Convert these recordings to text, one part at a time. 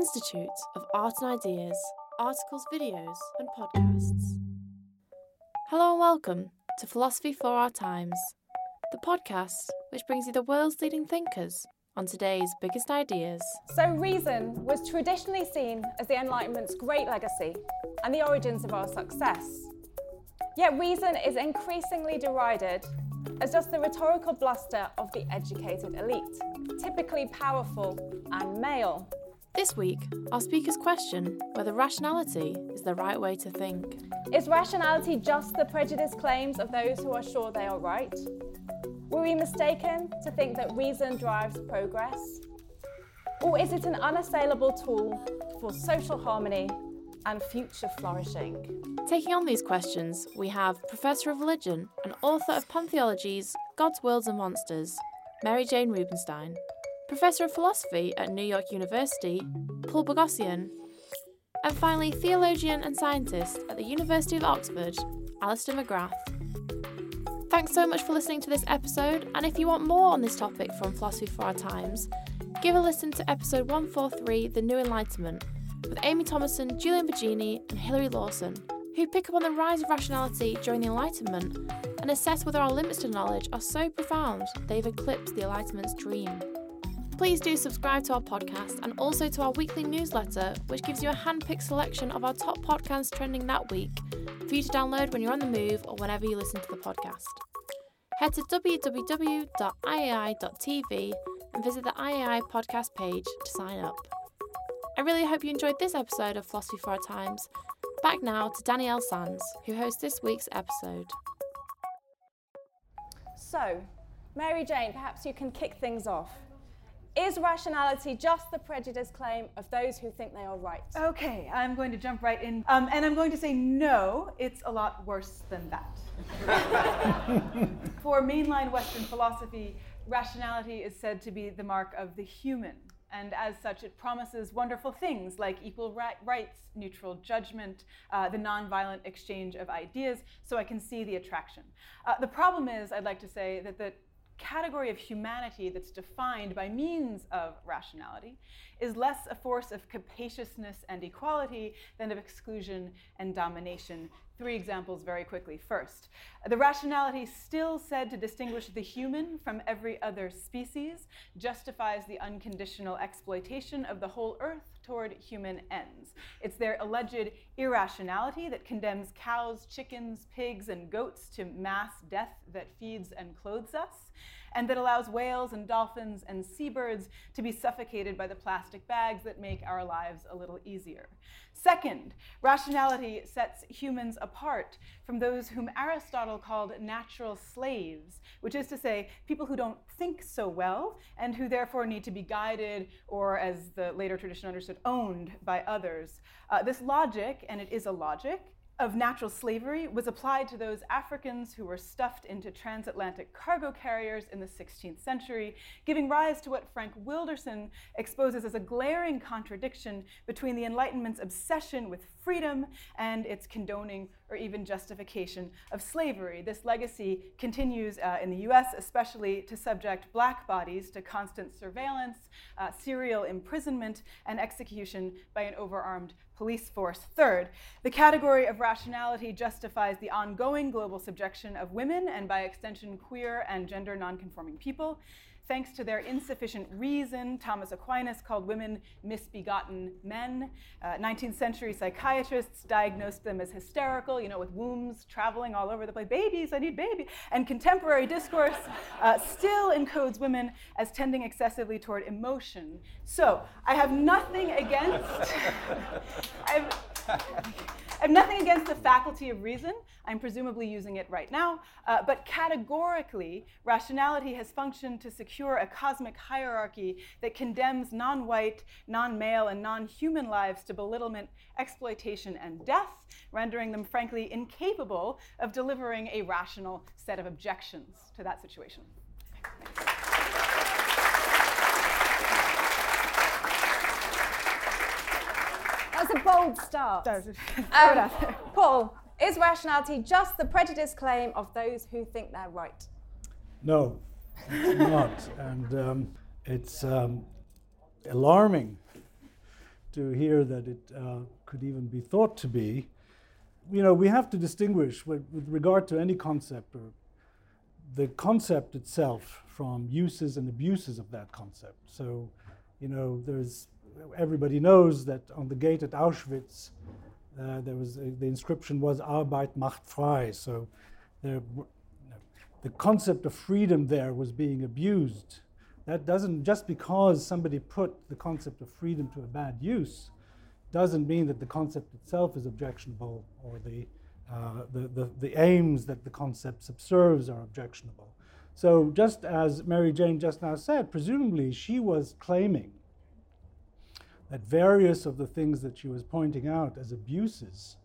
Institute of Art and Ideas, articles, videos, and podcasts. Hello and welcome to Philosophy for Our Times, the podcast which brings you the world's leading thinkers on today's biggest ideas. So, reason was traditionally seen as the Enlightenment's great legacy and the origins of our success. Yet, reason is increasingly derided as just the rhetorical bluster of the educated elite, typically powerful and male. This week, our speakers question whether rationality is the right way to think. Is rationality just the prejudiced claims of those who are sure they are right? Were we mistaken to think that reason drives progress? Or is it an unassailable tool for social harmony and future flourishing? Taking on these questions, we have Professor of Religion and author of Pantheologies, God's Worlds and Monsters, Mary Jane Rubenstein, Professor of Philosophy at New York University, Paul Boghossian, and finally, theologian and scientist at the University of Oxford, Alister McGrath. Thanks so much for listening to this episode, and if you want more on this topic from Philosophy for Our Times, give a listen to episode 143, The New Enlightenment, with Amie Thomasson, Julian Baggini, and Hilary Lawson, who pick up on the rise of rationality during the Enlightenment and assess whether our limits to knowledge are so profound they've eclipsed the Enlightenment's dream. Please do subscribe to our podcast and also to our weekly newsletter, which gives you a hand picked selection of our top podcasts trending that week for you to download when you're on the move or whenever you listen to the podcast. Head to www.iai.tv and visit the IAI podcast page to sign up. I really hope you enjoyed this episode of Philosophy for Our Times. Back now to Danielle Sands, who hosts this week's episode. So, Mary Jane, perhaps you can kick things off. Is rationality just the prejudiced claim of those who think they are right? Okay, I'm going to jump right in. Um, and I'm going to say no, it's a lot worse than that. For mainline Western philosophy, rationality is said to be the mark of the human. And as such, it promises wonderful things like equal rights, neutral judgment, uh, the nonviolent exchange of ideas, so I can see the attraction. Uh, the problem is, I'd like to say, that the category of humanity that's defined by means of rationality is less a force of capaciousness and equality than of exclusion and domination. Three examples very quickly. First, the rationality still said to distinguish the human from every other species justifies the unconditional exploitation of the whole earth toward human ends. It's their alleged irrationality that condemns cows, chickens, pigs, and goats to mass death that feeds and clothes us and that allows whales and dolphins and seabirds to be suffocated by the plastic bags that make our lives a little easier. Second, rationality sets humans apart from those whom Aristotle called natural slaves, which is to say, people who don't think so well and who therefore need to be guided or, as the later tradition understood, owned by others. Uh, this logic, and it is a logic, of natural slavery was applied to those Africans who were stuffed into transatlantic cargo carriers in the 16th century, giving rise to what Frank Wilderson exposes as a glaring contradiction between the Enlightenment's obsession with freedom and its condoning or even justification of slavery. This legacy continues uh, in the US, especially to subject black bodies to constant surveillance, uh, serial imprisonment, and execution by an overarmed police force. Third, the category of rationality justifies the ongoing global subjection of women and, by extension, queer and gender nonconforming people. Thanks to their insufficient reason, Thomas Aquinas called women misbegotten men. Uh, 19th century psychiatrists diagnosed them as hysterical, you know, with wombs traveling all over the place. Babies, I need baby. And contemporary discourse uh, still encodes women as tending excessively toward emotion. So I have nothing against. I've, nothing against the faculty of reason. I'm presumably using it right now. Uh, but categorically, rationality has functioned to secure a cosmic hierarchy that condemns non white, non male, and non human lives to belittlement, exploitation, and death, rendering them frankly incapable of delivering a rational set of objections to that situation. That's a bold start. Um, Paul, is rationality just the prejudice claim of those who think they're right? No, it's not. And um, it's um, alarming to hear that it uh, could even be thought to be. You know, we have to distinguish with, with regard to any concept or the concept itself from uses and abuses of that concept. So, you know, there's everybody knows that on the gate at Auschwitz, uh, there was a, the inscription was Arbeit macht frei. So there, the concept of freedom there was being abused. That doesn't just because somebody put the concept of freedom to a bad use, doesn't mean that the concept itself is objectionable or the, uh, the, the, the aims that the concept subserves are objectionable. So, just as Mary Jane just now said, presumably she was claiming that various of the things that she was pointing out as abuses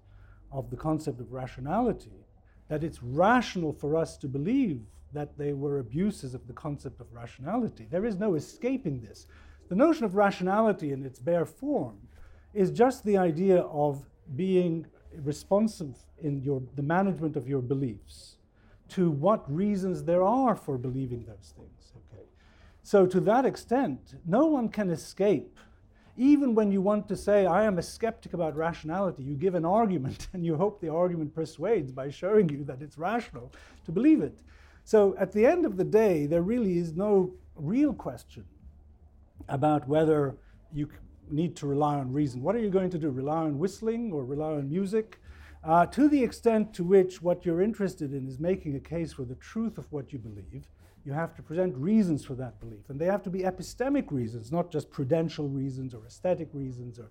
of the concept of rationality, that it's rational for us to believe that they were abuses of the concept of rationality. There is no escaping this. The notion of rationality in its bare form is just the idea of being responsive in your, the management of your beliefs to what reasons there are for believing those things. Okay? So, to that extent, no one can escape even when you want to say, I am a skeptic about rationality, you give an argument and you hope the argument persuades by showing you that it's rational to believe it. So at the end of the day, there really is no real question about whether you need to rely on reason. What are you going to do? Rely on whistling or rely on music? Uh, to the extent to which what you're interested in is making a case for the truth of what you believe, you have to present reasons for that belief. And they have to be epistemic reasons, not just prudential reasons or aesthetic reasons or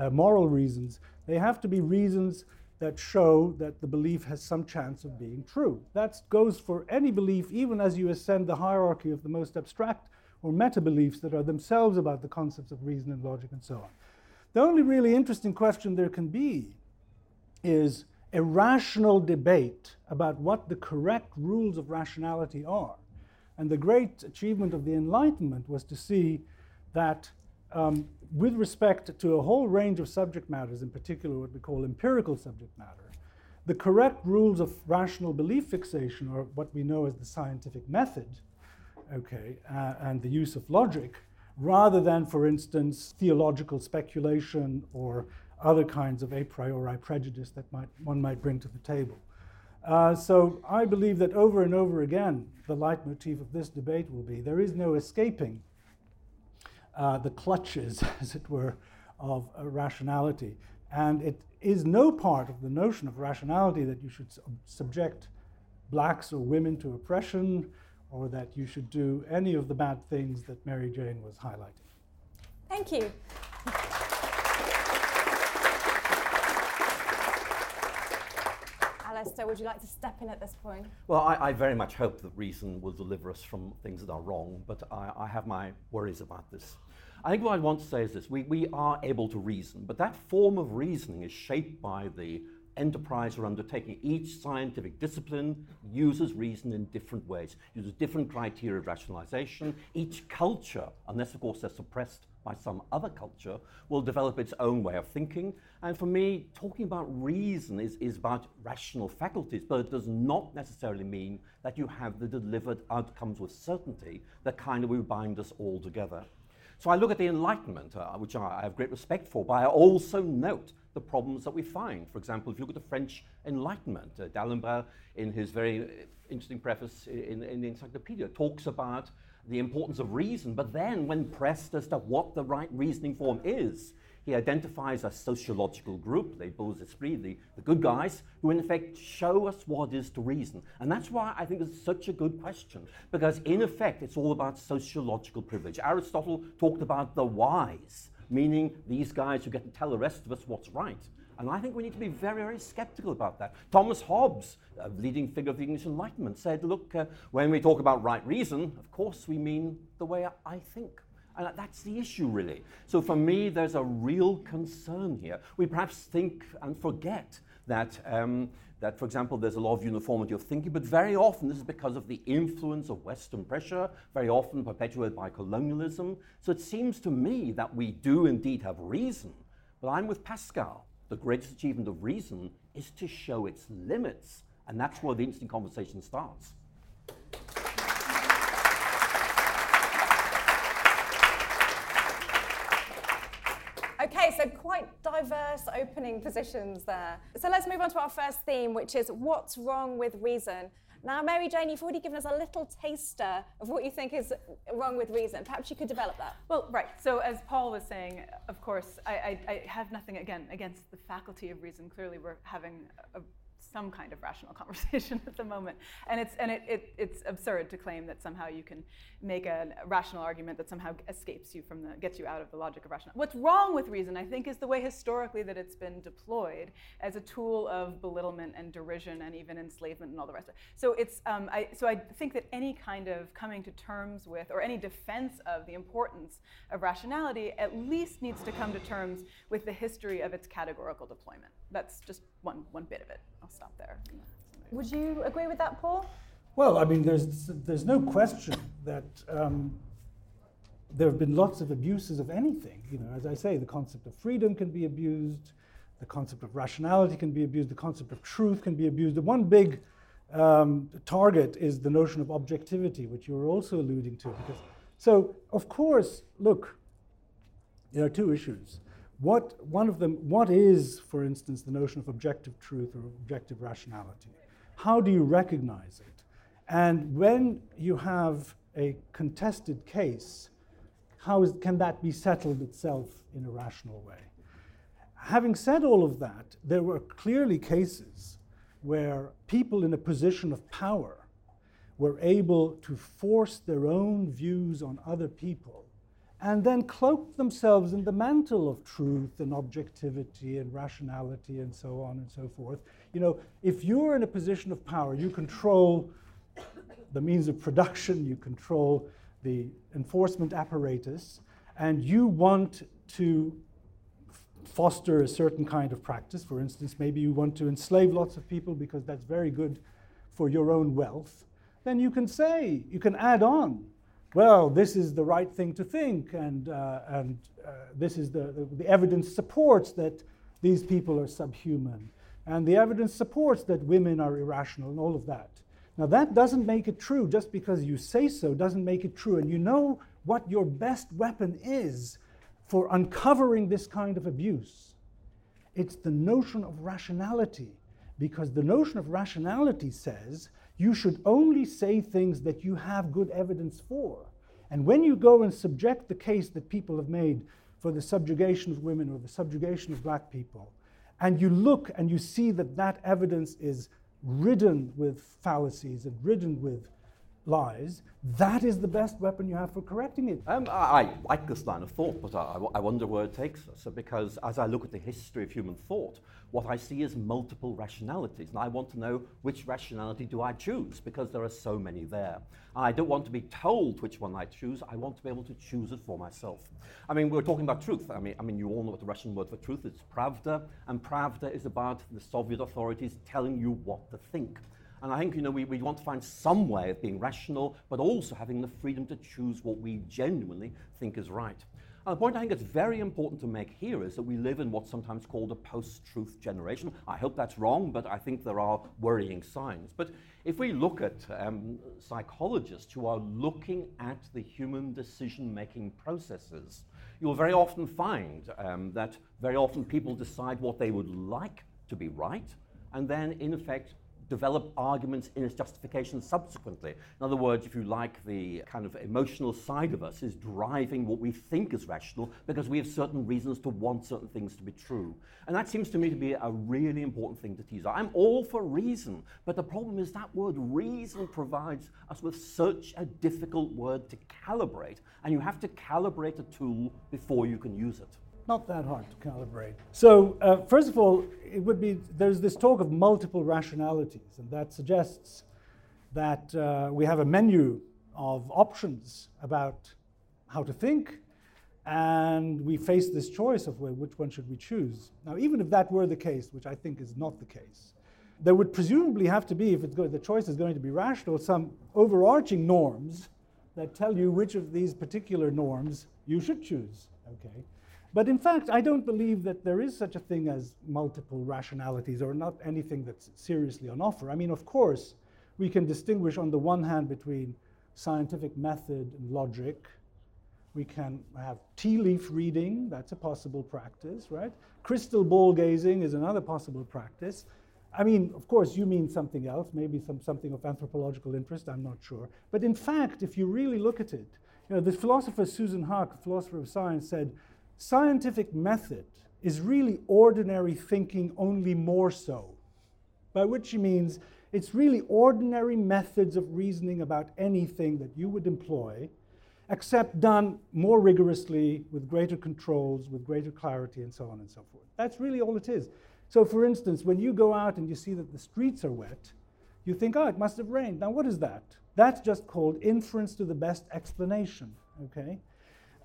uh, moral reasons. They have to be reasons that show that the belief has some chance of being true. That goes for any belief, even as you ascend the hierarchy of the most abstract or meta beliefs that are themselves about the concepts of reason and logic and so on. The only really interesting question there can be is a rational debate about what the correct rules of rationality are. And the great achievement of the Enlightenment was to see that um, with respect to a whole range of subject matters, in particular what we call empirical subject matter, the correct rules of rational belief fixation, or what we know as the scientific method, okay, uh, and the use of logic, rather than, for instance, theological speculation or other kinds of a priori prejudice that might, one might bring to the table. Uh, so I believe that over and over again, the leitmotif of this debate will be there is no escaping uh, the clutches, as it were, of uh, rationality. And it is no part of the notion of rationality that you should subject blacks or women to oppression or that you should do any of the bad things that Mary Jane was highlighting. Thank you. Alister, would you like to step in at this point? Well, I, I, very much hope that reason will deliver us from things that are wrong, but I, I, have my worries about this. I think what I want to say is this we, we are able to reason, but that form of reasoning is shaped by the enterprise or undertaking. Each scientific discipline uses reason in different ways, uses different criteria of rationalization. Each culture, unless of course they're suppressed by some other culture, will develop its own way of thinking. And for me, talking about reason is, is about rational faculties, but it does not necessarily mean that you have the delivered outcomes with certainty that kind of will bind us all together. So I look at the Enlightenment, uh, which I have great respect for, but I also note the problems that we find. For example, if you look at the French Enlightenment, uh, D'Alembert, in his very interesting preface in, in the Encyclopedia, talks about the importance of reason, but then when pressed as to what the right reasoning form is, he identifies a sociological group, les beaux esprits, the, the good guys, who in effect show us what is to reason. And that's why I think it's such a good question, because in effect it's all about sociological privilege. Aristotle talked about the wise, meaning these guys who get to tell the rest of us what's right. And I think we need to be very, very skeptical about that. Thomas Hobbes, a leading figure of the English Enlightenment, said, look, uh, when we talk about right reason, of course we mean the way I think. And that's the issue, really. So for me, there's a real concern here. We perhaps think and forget that, um, that, for example, there's a lot of uniformity of thinking, but very often this is because of the influence of Western pressure, very often perpetuated by colonialism. So it seems to me that we do indeed have reason, but I'm with Pascal. The greatest achievement of reason is to show its limits, and that's where the interesting conversation starts. Okay, so quite diverse opening positions there. So let's move on to our first theme, which is what's wrong with reason. Now, Mary Jane, you've already given us a little taster of what you think is wrong with reason. Perhaps you could develop that. Well, right. So, as Paul was saying, of course, I, I, I have nothing again against the faculty of reason. Clearly, we're having a some kind of rational conversation at the moment. And it's, and it, it, it's absurd to claim that somehow you can make a rational argument that somehow escapes you from the, gets you out of the logic of rational. What's wrong with reason, I think, is the way historically that it's been deployed as a tool of belittlement and derision and even enslavement and all the rest of it. So it's, um, I, so I think that any kind of coming to terms with or any defense of the importance of rationality at least needs to come to terms with the history of its categorical deployment. That's just one, one bit of it. I'll stop there. Would you agree with that, Paul? Well, I mean, there's, there's no question that um, there have been lots of abuses of anything. You know, as I say, the concept of freedom can be abused, the concept of rationality can be abused, the concept of truth can be abused. The one big um, target is the notion of objectivity, which you were also alluding to. Because, so, of course, look, there are two issues. What, one of them, what is, for instance, the notion of objective truth or objective rationality? How do you recognize it? And when you have a contested case, how is, can that be settled itself in a rational way? Having said all of that, there were clearly cases where people in a position of power were able to force their own views on other people and then cloak themselves in the mantle of truth and objectivity and rationality and so on and so forth. You know, if you're in a position of power, you control the means of production, you control the enforcement apparatus, and you want to foster a certain kind of practice. For instance, maybe you want to enslave lots of people because that's very good for your own wealth. Then you can say, you can add on well, this is the right thing to think, and, uh, and uh, this is the, the, the, evidence supports that these people are subhuman, and the evidence supports that women are irrational, and all of that. Now, that doesn't make it true. Just because you say so doesn't make it true. And you know what your best weapon is for uncovering this kind of abuse? It's the notion of rationality, because the notion of rationality says you should only say things that you have good evidence for. And when you go and subject the case that people have made for the subjugation of women or the subjugation of black people, and you look and you see that that evidence is ridden with fallacies and ridden with lies, that is the best weapon you have for correcting it. Um, I, I, like this line of thought, but I, I, wonder where it takes us. Because as I look at the history of human thought, what I see is multiple rationalities, and I want to know which rationality do I choose, because there are so many there. And I don't want to be told which one I choose. I want to be able to choose it for myself. I mean, we're talking about truth. I mean, I mean, you all know what the Russian word for truth is, pravda, and pravda is about the Soviet authorities telling you what to think. And I think you know, we, we want to find some way of being rational, but also having the freedom to choose what we genuinely think is right. And the point I think it's very important to make here is that we live in what's sometimes called a post truth generation. I hope that's wrong, but I think there are worrying signs. But if we look at um, psychologists who are looking at the human decision making processes, you'll very often find um, that very often people decide what they would like to be right, and then in effect develop arguments in its justification subsequently. In other words, if you like, the kind of emotional side of us is driving what we think is rational because we have certain reasons to want certain things to be true. And that seems to me to be a really important thing to tease out. I'm all for reason, but the problem is that word reason provides us with such a difficult word to calibrate, and you have to calibrate a tool before you can use it not that hard to calibrate. So, uh, first of all, it would be there's this talk of multiple rationalities, and that suggests that uh, we have a menu of options about how to think, and we face this choice of which one should we choose. Now, even if that were the case, which I think is not the case, there would presumably have to be, if go- the choice is going to be rational, some overarching norms that tell you which of these particular norms you should choose. Okay. But in fact, I don't believe that there is such a thing as multiple rationalities or not anything that's seriously on offer. I mean, of course, we can distinguish on the one hand between scientific method and logic. We can have tea leaf reading, that's a possible practice, right? Crystal ball gazing is another possible practice. I mean, of course, you mean something else, maybe some, something of anthropological interest, I'm not sure. But in fact, if you really look at it, you know, the philosopher Susan Haack, philosopher of science, said Scientific method is really ordinary thinking, only more so. By which he means it's really ordinary methods of reasoning about anything that you would employ, except done more rigorously, with greater controls, with greater clarity, and so on and so forth. That's really all it is. So, for instance, when you go out and you see that the streets are wet, you think, oh, it must have rained. Now, what is that? That's just called inference to the best explanation, okay?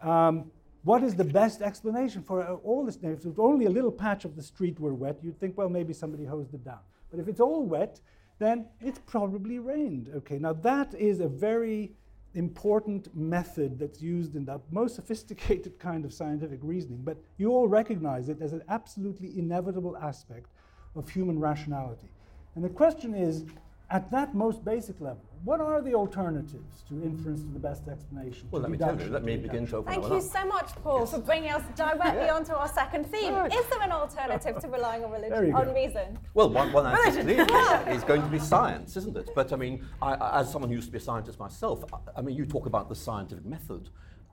Um, what is the best explanation for all this? If it's only a little patch of the street were wet, you'd think, well, maybe somebody hosed it down. But if it's all wet, then it's probably rained. Okay, now that is a very important method that's used in the most sophisticated kind of scientific reasoning, but you all recognize it as an absolutely inevitable aspect of human rationality. And the question is at that most basic level, what are the alternatives to inference to the best explanation? Well, let me tell you, let me begin to open Thank you so much, Paul, yes. for bringing us directly yeah. onto our second theme. Right. Is there an alternative to relying on religion, on reason? Well, one, one answer is going to be science, isn't it? But I mean, I, as someone who used to be a scientist myself, I, I mean, you talk about the scientific method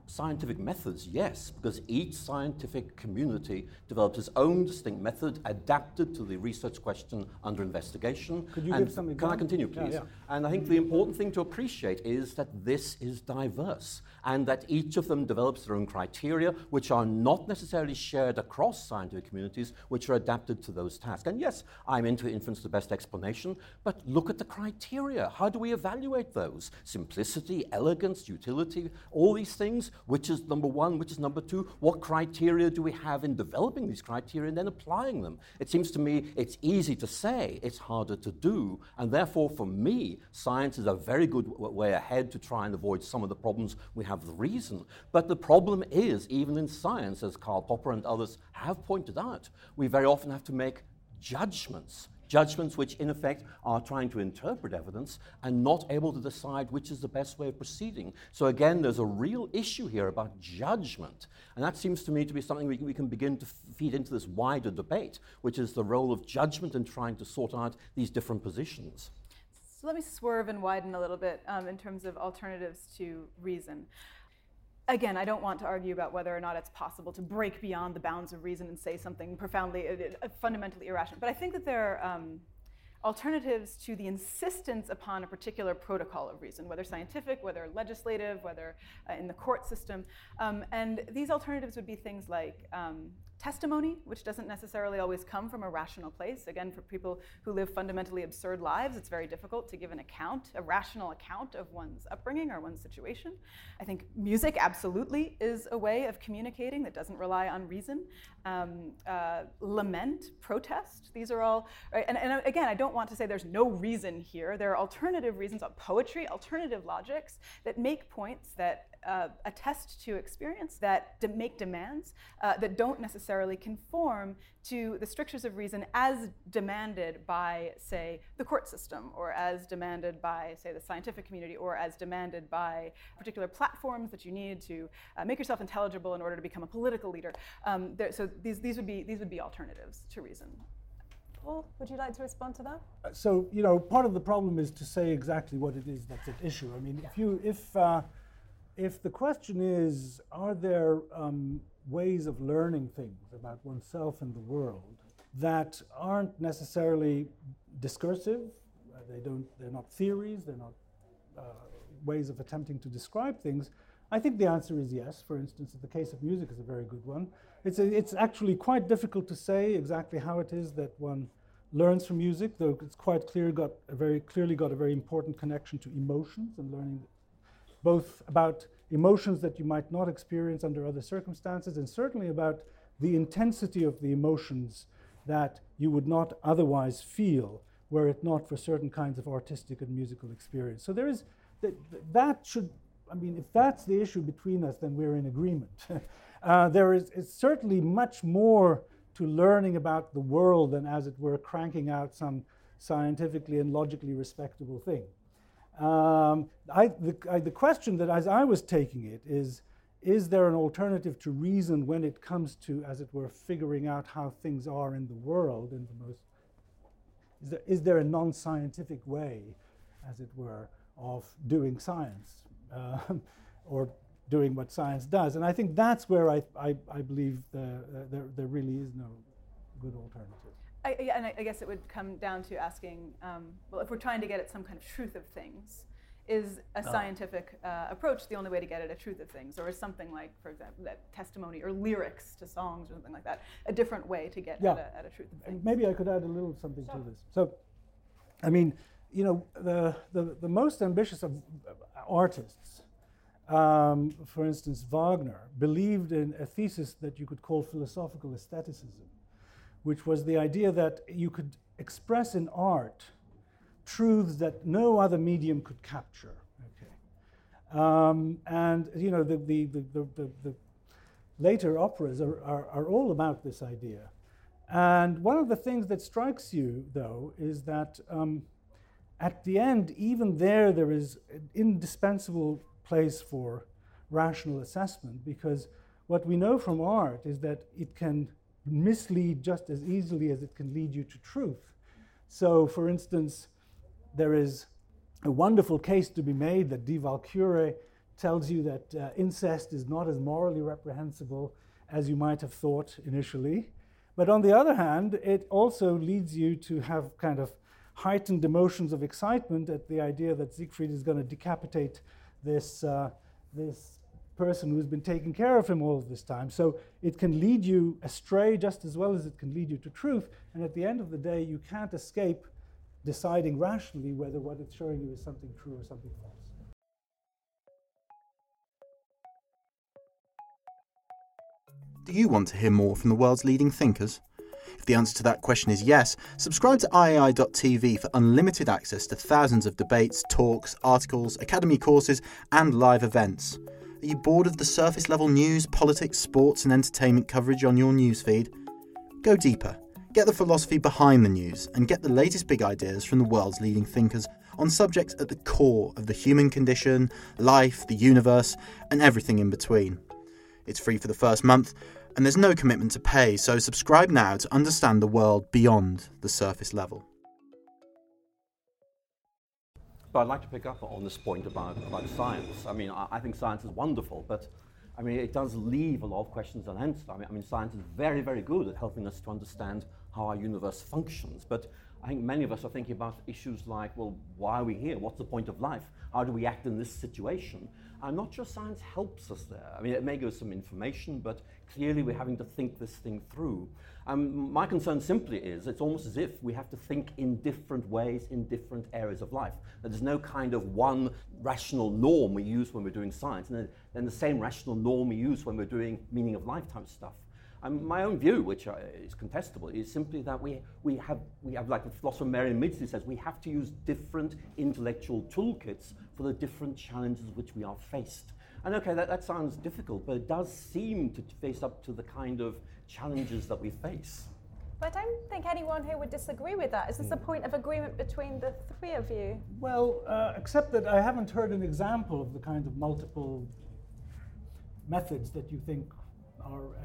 scientific methods, yes, because each scientific community develops its own distinct method adapted to the research question under investigation. Could you and give some Can I continue, please? Yeah, yeah. And I think the important thing to appreciate is that this is diverse and that each of them develops their own criteria, which are not necessarily shared across scientific communities, which are adapted to those tasks. And yes, I'm into inference the best explanation, but look at the criteria. How do we evaluate those? Simplicity, elegance, utility, all these things which is number one, which is number two, what criteria do we have in developing these criteria and then applying them? It seems to me it's easy to say, it's harder to do, and therefore for me, science is a very good w- way ahead to try and avoid some of the problems we have the reason. But the problem is, even in science, as Karl Popper and others have pointed out, we very often have to make judgments judgments which, in effect, are trying to interpret evidence and not able to decide which is the best way of proceeding. So, again, there's a real issue here about judgment. And that seems to me to be something we can, we can begin to feed into this wider debate, which is the role of judgment in trying to sort out these different positions. So, let me swerve and widen a little bit um, in terms of alternatives to reason again, I don't want to argue about whether or not it's possible to break beyond the bounds of reason and say something profoundly, uh, fundamentally irrational. But I think that there are um, alternatives to the insistence upon a particular protocol of reason, whether scientific, whether legislative, whether uh, in the court system. Um, and these alternatives would be things like um, testimony, which doesn't necessarily always come from a rational place. Again, for people who live fundamentally absurd lives, it's very difficult to give an account, a rational account of one's upbringing or one's situation. I think music absolutely is a way of communicating that doesn't rely on reason. Um, uh, lament, protest, these are all, right? and, and again, I don't want to say there's no reason here. There are alternative reasons, poetry, alternative logics that make points that uh, attest to experience that de- make demands uh, that don't necessarily conform to the strictures of reason as demanded by, say, the court system, or as demanded by, say, the scientific community, or as demanded by particular platforms that you need to uh, make yourself intelligible in order to become a political leader. Um, there, so these, these, would be, these would be alternatives to reason. Paul, would you like to respond to that? Uh, so, you know, part of the problem is to say exactly what it is that's at issue. I mean, if you, if, uh, if the question is, are there um, ways of learning things about oneself and the world that aren't necessarily discursive, uh, they don't, they're not theories, they're not uh, ways of attempting to describe things, I think the answer is yes. For instance, the case of music is a very good one. It's, a, it's actually quite difficult to say exactly how it is that one learns from music, though it's quite clear got a very clearly got a very important connection to emotions and learning both about emotions that you might not experience under other circumstances, and certainly about the intensity of the emotions that you would not otherwise feel were it not for certain kinds of artistic and musical experience. So there is that, that should I mean, if that's the issue between us, then we're in agreement. uh, there is, is, certainly much more to learning about the world than, as it were, cranking out some scientifically and logically respectable thing. Um, I, the, I, the question that, as I was taking it, is is there an alternative to reason when it comes to, as it were, figuring out how things are in the world in the most is there, is there a non-scientific way, as it were, of doing science? uh, or doing what science does. And I think that's where I, I, I believe the, uh, there, there really is no good alternative. I, yeah, and I, I, guess it would come down to asking, um, well, if we're trying to get at some kind of truth of things, is a oh. scientific uh, approach the only way to get at a truth of things, or is something like, for example, that testimony or lyrics to songs or something like that a different way to get yeah. at, a, at, a, truth of things? Maybe I could add a little something sure. to this. So, I mean, you know, the, the, the most ambitious of artists, um, for instance, Wagner, believed in a thesis that you could call philosophical aestheticism, which was the idea that you could express in art truths that no other medium could capture. Okay. Um, and, you know, the, the, the, the, later operas are, are, are all about this idea. And one of the things that strikes you, though, is that um, at the end, even there, there is an indispensable place for rational assessment because what we know from art is that it can mislead just as easily as it can lead you to truth. So, for instance, there is a wonderful case to be made that Die Walküre tells you that uh, incest is not as morally reprehensible as you might have thought initially. But on the other hand, it also leads you to have kind of heightened emotions of excitement at the idea that Siegfried is going to decapitate this, uh, this person who's been taking care of him all of this time. So it can lead you astray just as well as it can lead you to truth. And at the end of the day, you can't escape deciding rationally whether what it's showing you is something true or something false. Do you want to hear more from the world's leading thinkers? If the answer to that question is yes, subscribe to IAI.tv for unlimited access to thousands of debates, talks, articles, academy courses, and live events. Are you bored of the surface level news, politics, sports, and entertainment coverage on your newsfeed? Go deeper. Get the philosophy behind the news and get the latest big ideas from the world's leading thinkers on subjects at the core of the human condition, life, the universe, and everything in between. It's free for the first month, and there's no commitment to pay, so subscribe now to understand the world beyond the surface level. But I'd like to pick up on this point about, about science. I mean, I, I think science is wonderful, but I mean, it does leave a lot of questions unanswered. I mean, I mean, science is very, very good at helping us to understand how our universe functions. But I think many of us are thinking about issues like, well, why are we here? What's the point of life? How do we act in this situation? I'm not sure science helps us there. I mean, it may give us some information, but clearly we're having to think this thing through. My concern simply is it's almost as if we have to think in different ways in different areas of life. That there's no kind of one rational norm we use when we're doing science, and then the same rational norm we use when we're doing meaning of lifetime stuff. Um, my own view, which uh, is contestable, is simply that we, we, have, we have, like the philosopher Marian Midgley says, we have to use different intellectual toolkits for the different challenges which we are faced. And okay, that, that sounds difficult, but it does seem to face up to the kind of challenges that we face. But I don't think anyone here would disagree with that. Is this a hmm. point of agreement between the three of you? Well, uh, except that I haven't heard an example of the kind of multiple methods that you think are,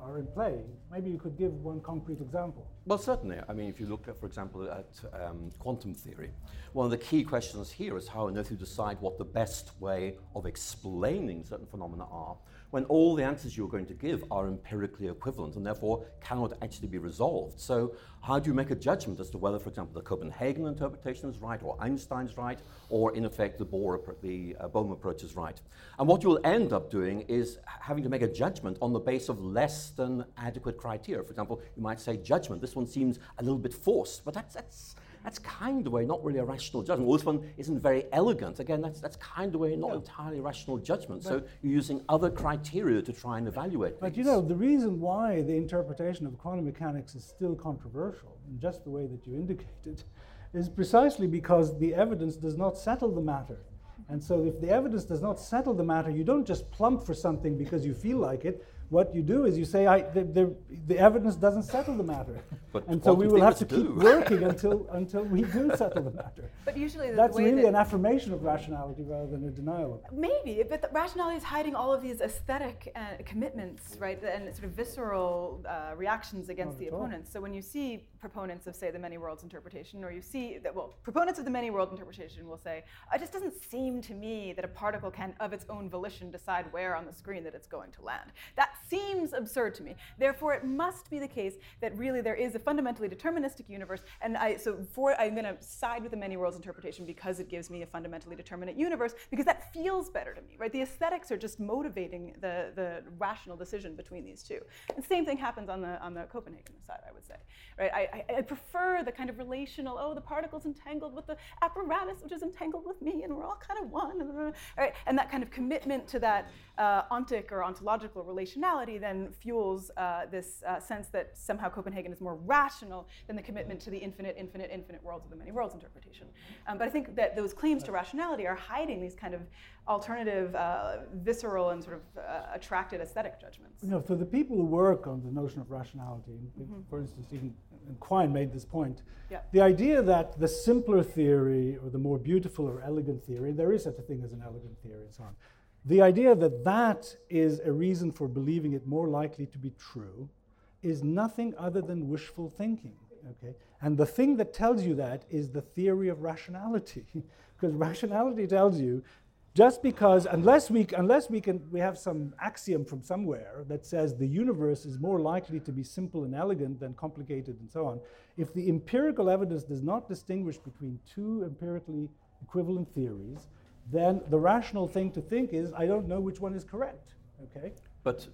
are in play. Maybe you could give one concrete example. Well, certainly. I mean, if you look, at, for example, at um, quantum theory, one of the key questions here is how on earth you decide what the best way of explaining certain phenomena are when all the answers you're going to give are empirically equivalent and therefore cannot actually be resolved. So, how do you make a judgment as to whether, for example, the Copenhagen interpretation is right, or Einstein's right, or in effect the, Bohr, the uh, Bohm approach is right? And what you'll end up doing is having to make a judgment on the base of less than adequate criteria. For example, you might say judgment. This one seems a little bit forced, but that's, that's that's kind of way not really a rational judgment. Well, this one isn't very elegant. Again, that's, that's kind of way not yeah. entirely rational judgment. But so you're using other criteria to try and evaluate But you know, the reason why the interpretation of quantum mechanics is still controversial, in just the way that you indicated, is precisely because the evidence does not settle the matter. And so if the evidence does not settle the matter, you don't just plump for something because you feel like it what you do is you say, I, the, the, the evidence doesn't settle the matter. But and so we will have to do. keep working until, until we do settle the matter. But usually That's really that an affirmation of rationality rather than a denial of it. Maybe, but rationality is hiding all of these aesthetic uh, commitments, right, and sort of visceral uh, reactions against the opponents. So when you see proponents of, say, the many worlds interpretation, or you see that, well, proponents of the many world interpretation will say, it just doesn't seem to me that a particle can, of its own volition, decide where on the screen that it's going to land. That seems absurd to me. Therefore, it must be the case that really there is a fundamentally deterministic universe. And I, so for, I'm going to side with the many worlds interpretation because it gives me a fundamentally determinate universe, because that feels better to me, right? The aesthetics are just motivating the, the rational decision between these two. And the same thing happens on the, on the Copenhagen side, I would say, right? I, I, I prefer the kind of relational, oh, the particle's entangled with the apparatus, which is entangled with me, and we're all kind of one, right? And that kind of commitment to that uh, ontic or ontological relationality then fuels uh, this uh, sense that somehow Copenhagen is more rational than the commitment to the infinite, infinite, infinite worlds of the many worlds interpretation. Um, but I think that those claims to rationality are hiding these kind of alternative, uh, visceral, and sort of uh, attracted aesthetic judgments. You know, for the people who work on the notion of rationality, mm-hmm. for instance, even Quine made this point. Yeah. The idea that the simpler theory or the more beautiful or elegant theory, there is such a thing as an elegant theory and so on, the idea that that is a reason for believing it more likely to be true is nothing other than wishful thinking. Okay? And the thing that tells you that is the theory of rationality. because rationality tells you just because unless we unless we can we have some axiom from somewhere that says the universe is more likely to be simple and elegant than complicated and so on if the empirical evidence does not distinguish between two empirically equivalent theories then the rational thing to think is, I don't know which one is correct. Okay? But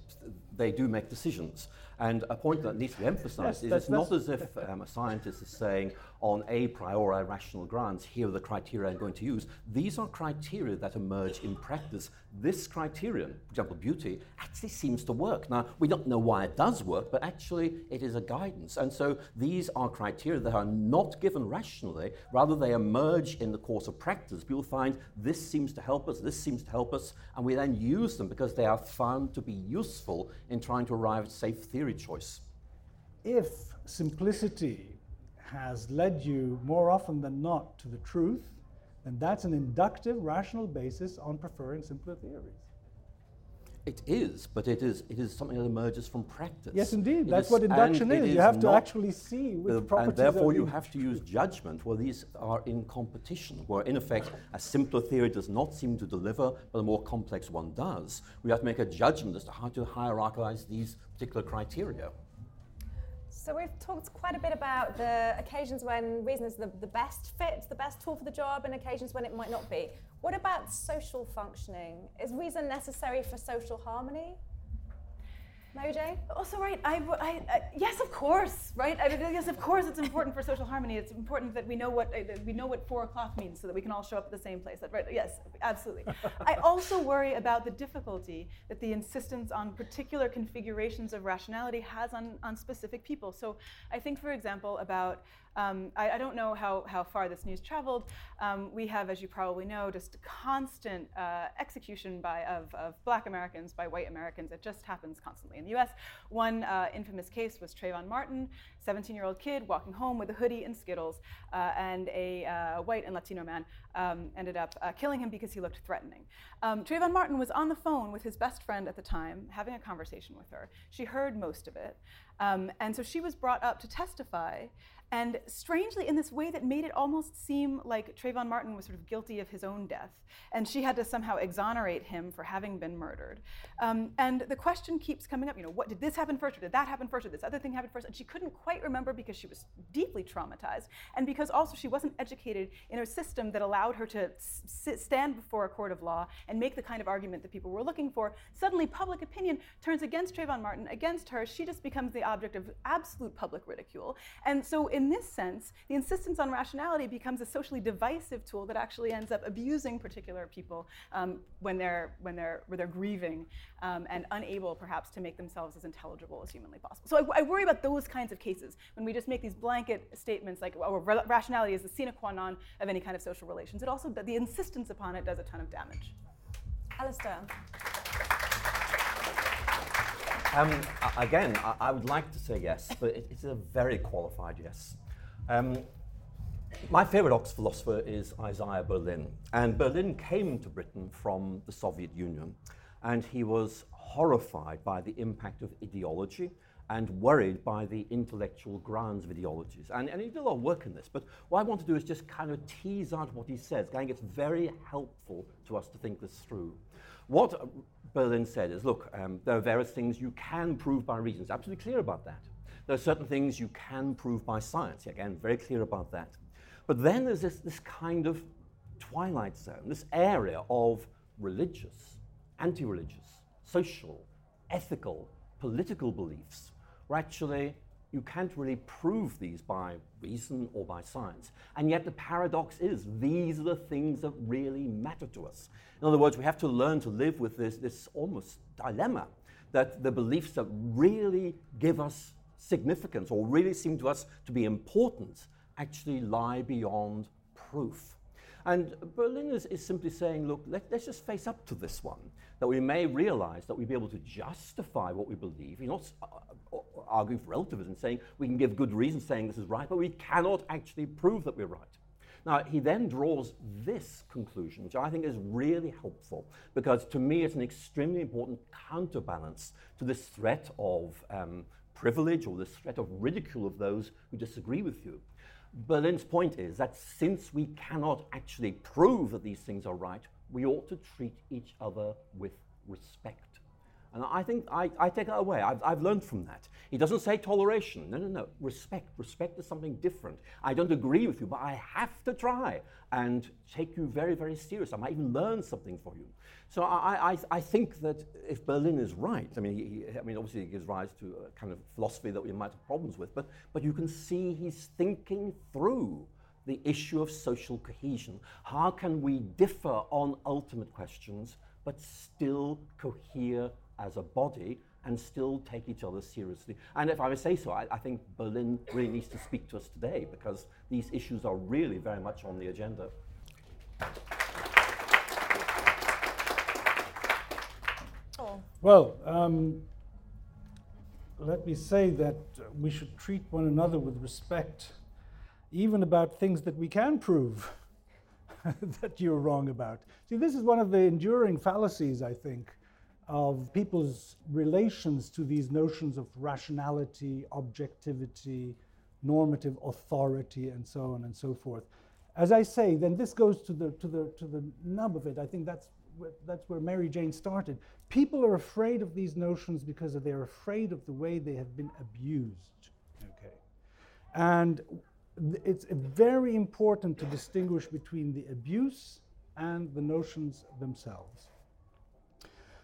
they do make decisions. And a point that needs to be emphasized is it's not as if um, a scientist is saying, on a priori rational grounds, here are the criteria I'm going to use. These are criteria that emerge in practice. This criterion, for example, beauty, actually seems to work. Now, we don't know why it does work, but actually it is a guidance. And so these are criteria that are not given rationally, rather, they emerge in the course of practice. People find this seems to help us, this seems to help us, and we then use them because they are found to be useful in trying to arrive at safe theory choice. If simplicity has led you more often than not to the truth, then that's an inductive, rational basis on preferring simpler theories. It is, but it is, it is something that emerges from practice. Yes, indeed. It that's is, what induction is. You have to actually see which the, properties And therefore, you have to use judgment where these are in competition, where in effect a simpler theory does not seem to deliver, but a more complex one does. We have to make a judgment as to how to hierarchize these particular criteria. So we've talked quite a bit about the occasions when reason is the, the best fit, the best tool for the job, and occasions when it might not be. What about social functioning? Is reason necessary for social harmony? Mary J? Also, right, I, I, I, yes, of course, right? I yes, of course, it's important for social harmony. It's important that we know what uh, we know what four o'clock means, so that we can all show up at the same place. That, right? Yes, absolutely. I also worry about the difficulty that the insistence on particular configurations of rationality has on, on specific people. So, I think, for example, about um, I, I, don't know how, how far this news traveled. Um, we have, as you probably know, just constant uh, execution by, of, of black Americans by white Americans. It just happens constantly. in the US. One uh, infamous case was Trayvon Martin, 17 year old kid walking home with a hoodie and Skittles, uh, and a uh, white and Latino man um, ended up uh, killing him because he looked threatening. Um, Trayvon Martin was on the phone with his best friend at the time, having a conversation with her. She heard most of it. Um, and so she was brought up to testify. And strangely, in this way that made it almost seem like Trayvon Martin was sort of guilty of his own death, and she had to somehow exonerate him for having been murdered. Um, and the question keeps coming up, you know, what did this happen first, or did that happen first, or this other thing happen first? And she couldn't quite remember because she was deeply traumatized, and because also she wasn't educated in a system that allowed her to sit, stand before a court of law and make the kind of argument that people were looking for. Suddenly, public opinion turns against Trayvon Martin, against her. She just becomes the object of absolute public ridicule. And so, in this sense, the insistence on rationality becomes a socially divisive tool that actually ends up abusing particular people um, when, they're, when, they're, when they're grieving um, and unable, perhaps, to make themselves as intelligible as humanly possible. So I, I, worry about those kinds of cases when we just make these blanket statements like, oh, rationality is the sine qua non of any kind of social relations. It also, the insistence upon it does a ton of damage. Alister. Um, again, I, I, would like to say yes, but it, it's a very qualified yes. Um, my favorite Oxford philosopher is Isaiah Berlin. And Berlin came to Britain from the Soviet Union. And he was horrified by the impact of ideology and worried by the intellectual grounds of ideologies. And, and he did a lot of work in this. But what I want to do is just kind of tease out what he says. I think it's very helpful to us to think this through. What Berlin said is look, um, there are various things you can prove by reason. It's absolutely clear about that. There are certain things you can prove by science. Again, very clear about that. But then there's this, this kind of twilight zone, this area of religious, anti religious, social, ethical, political beliefs, where actually you can't really prove these by reason or by science. And yet the paradox is these are the things that really matter to us. In other words, we have to learn to live with this, this almost dilemma that the beliefs that really give us significance or really seem to us to be important actually lie beyond proof. And Berlin is, is simply saying, look, let, us just face up to this one, that we may realize that we'll be able to justify what we believe. He's not uh, uh, arguing for relativism, saying we can give good reasons saying this is right, but we cannot actually prove that we're right. Now, he then draws this conclusion, which I think is really helpful, because to me it's an extremely important counterbalance to this threat of um, privilege or this threat of ridicule of those who disagree with you. Berlin's point is that since we cannot actually prove that these things are right, we ought to treat each other with respect. And I think I, I take that away. I've, I've learned from that. He doesn't say toleration. No, no, no. Respect. Respect is something different. I don't agree with you, but I have to try and take you very, very serious. I might even learn something for you. So I, I, I think that if Berlin is right, I mean, he, I mean, obviously it gives rise to a kind of philosophy that we might have problems with, but, but you can see he's thinking through the issue of social cohesion. How can we differ on ultimate questions, but still cohere as a body and still take each other seriously. And if I may say so, I, I, think Berlin really needs to speak to us today because these issues are really very much on the agenda. Well, um, let me say that we should treat one another with respect, even about things that we can prove that you're wrong about. See, this is one of the enduring fallacies, I think, of people's relations to these notions of rationality, objectivity, normative authority, and so on and so forth. As I say, then this goes to the, to the, to the nub of it. I think that's where, that's where Mary Jane started. People are afraid of these notions because they're afraid of the way they have been abused. Okay, and it's very important to distinguish between the abuse and the notions themselves.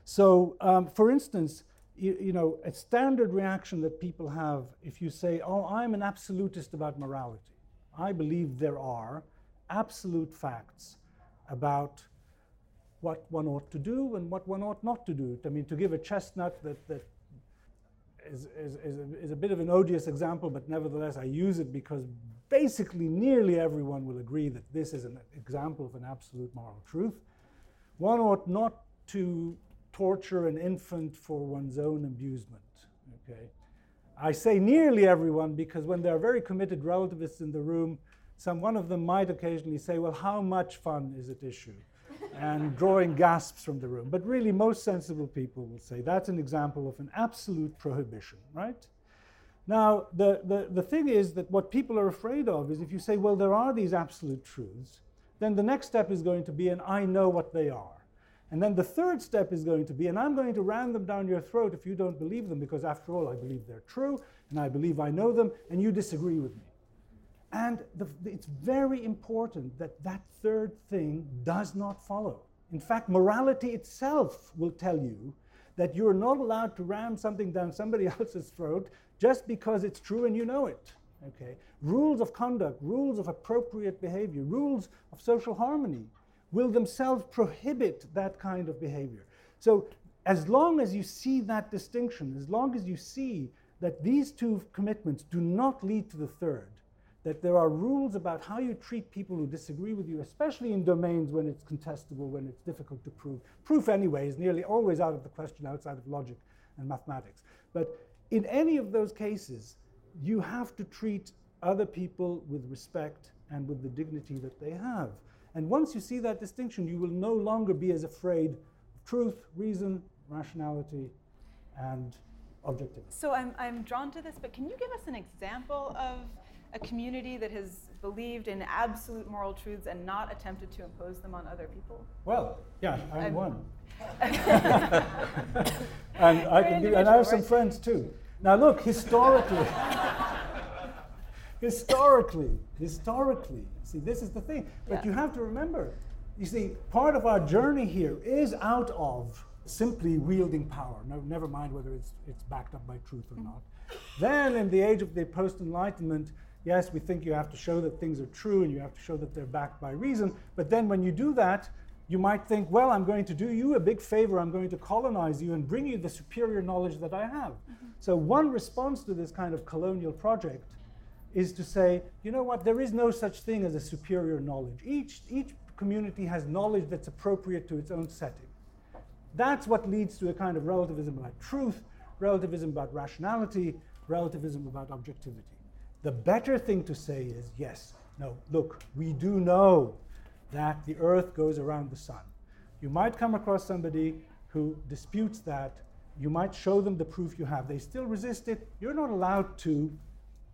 So, um, for instance, you, you, know, a standard reaction that people have if you say, Oh, I'm an absolutist about morality. I believe there are absolute facts about what one ought to do and what one ought not to do. I mean, to give a chestnut that, that is, is, is, a, is a bit of an odious example, but nevertheless, I use it because basically nearly everyone will agree that this is an example of an absolute moral truth. One ought not to torture an infant for one's own amusement. Okay? I say nearly everyone because when there are very committed relativists in the room, some one of them might occasionally say, Well, how much fun is at issue? and drawing gasps from the room. But really, most sensible people will say that's an example of an absolute prohibition, right? Now, the, the, the thing is that what people are afraid of is if you say, well, there are these absolute truths, then the next step is going to be, and I know what they are. And then the third step is going to be, and I'm going to ram them down your throat if you don't believe them, because after all, I believe they're true, and I believe I know them, and you disagree with me. And the, it's very important that that third thing does not follow. In fact, morality itself will tell you that you're not allowed to ram something down somebody else's throat just because it's true and you know it. Okay? Rules of conduct, rules of appropriate behavior, rules of social harmony will themselves prohibit that kind of behavior. So, as long as you see that distinction, as long as you see that these two commitments do not lead to the third, that there are rules about how you treat people who disagree with you, especially in domains when it's contestable, when it's difficult to prove. Proof, anyway, is nearly always out of the question outside of logic and mathematics. But in any of those cases, you have to treat other people with respect and with the dignity that they have. And once you see that distinction, you will no longer be as afraid of truth, reason, rationality, and objectivity. So I'm, I'm drawn to this, but can you give us an example of a community that has believed in absolute moral truths and not attempted to impose them on other people? Well, yeah, I'm, I'm one. and I can give, and I have some friends too. Now look, historically, historically, historically, see, this is the thing. But yeah. you have to remember, you see, part of our journey here is out of simply wielding power. No, never mind whether it's, it's backed up by truth or not. Then, in the age of the post Enlightenment, Yes, we think you have to show that things are true and you have to show that they're backed by reason. But then when you do that, you might think, well, I'm going to do you a big favor. I'm going to colonize you and bring you the superior knowledge that I have. Mm-hmm. So, one response to this kind of colonial project is to say, you know what, there is no such thing as a superior knowledge. Each, each community has knowledge that's appropriate to its own setting. That's what leads to a kind of relativism about truth, relativism about rationality, relativism about objectivity. The better thing to say is yes, no, look, we do know that the earth goes around the sun. You might come across somebody who disputes that. You might show them the proof you have. They still resist it. You're not allowed to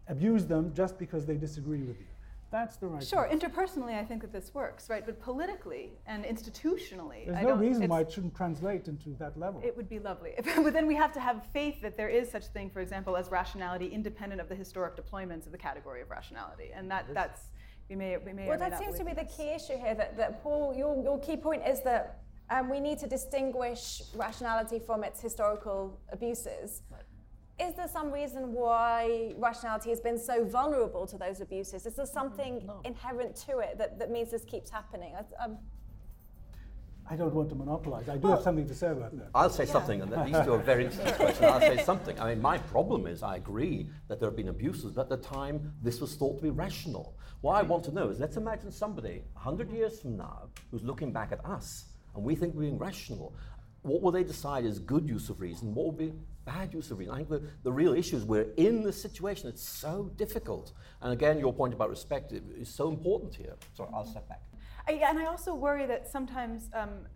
abuse them just because they disagree with you. That's the right. Sure, interpersonally, I think that this works, right? But politically and institutionally, there's I no reason why it shouldn't translate into that level. It would be lovely, but then we have to have faith that there is such thing, for example, as rationality, independent of the historic deployments of the category of rationality, and that that's we may we may. Well, that seems to be the key issue here. That, that Paul, your your key point is that um, we need to distinguish rationality from its historical abuses. Right is there some reason why rationality has been so vulnerable to those abuses? Is there something no. inherent to it that, that means this keeps happening? I, um, I don't want to monopolize. I do well, have something to say about that. I'll say yeah. something, and these two are very interesting questions. I'll say something. I mean, my problem is I agree that there have been abuses, but at the time this was thought to be rational. What I want to know is let's imagine somebody 100 years from now who's looking back at us, and we think we're being rational. What will they decide is good use of reason? What will be bad use of reason. I think the, the real issue is we're in the situation. It's so difficult. And again, your point about respect is so important here. Sorry, I'll step back. I, and I also worry that sometimes um,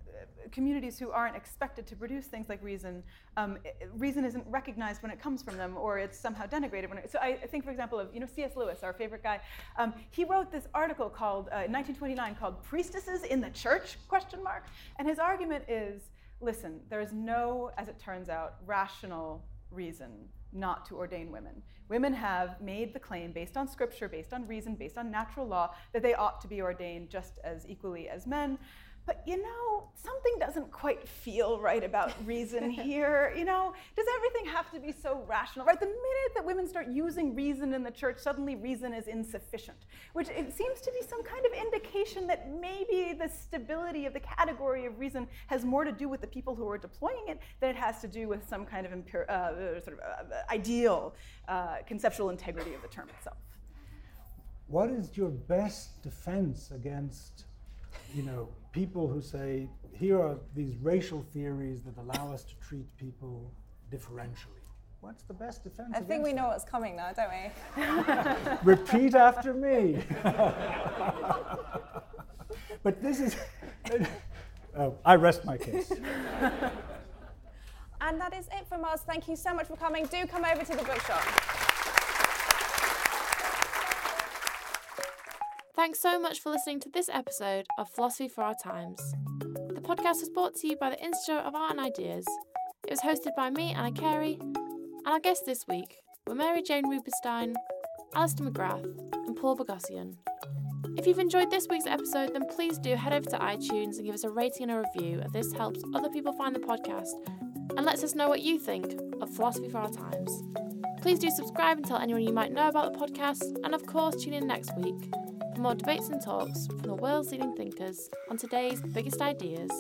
communities who aren't expected to produce things like reason, um, reason isn't recognized when it comes from them, or it's somehow denigrated. When it, so I, I think, for example, of you know C.S. Lewis, our favorite guy. Um, he wrote this article called uh, in 1929 called "Priestesses in the Church?" question mark, and his argument is listen, there is no, as it turns out, rational reason not to ordain women. Women have made the claim based on scripture, based on reason, based on natural law, that they ought to be ordained just as equally as men but you know, something doesn't quite feel right about reason here. You know, does everything have to be so rational? Right? The minute that women start using reason in the church, suddenly reason is insufficient, which it seems to be some kind of indication that maybe the stability of the category of reason has more to do with the people who are deploying it than it has to do with some kind of impure, uh, sort of uh, ideal uh, conceptual integrity of the term itself. What is your best defense against, you know, people who say, here are these racial theories that allow us to treat people differentially. What's the best defense? I think we know what's coming now, don't we? Repeat after me. but this is. Oh, I rest my case. And that is it from us. Thank you so much for coming. Do come over to the bookshop. Thanks so much for listening to this episode of Philosophy for Our Times. The podcast was brought to you by the Institute of Art and Ideas. It was hosted by me, Anna Carey, and our guests this week were Mary Jane Rubenstein, Alister McGrath, and Paul Boghossian. If you've enjoyed this week's episode, then please do head over to iTunes and give us a rating and a review, as this helps other people find the podcast and lets us know what you think of Philosophy for Our Times. Please do subscribe and tell anyone you might know about the podcast, and of course, tune in next week for more debates and talks from the world's leading thinkers on today's biggest ideas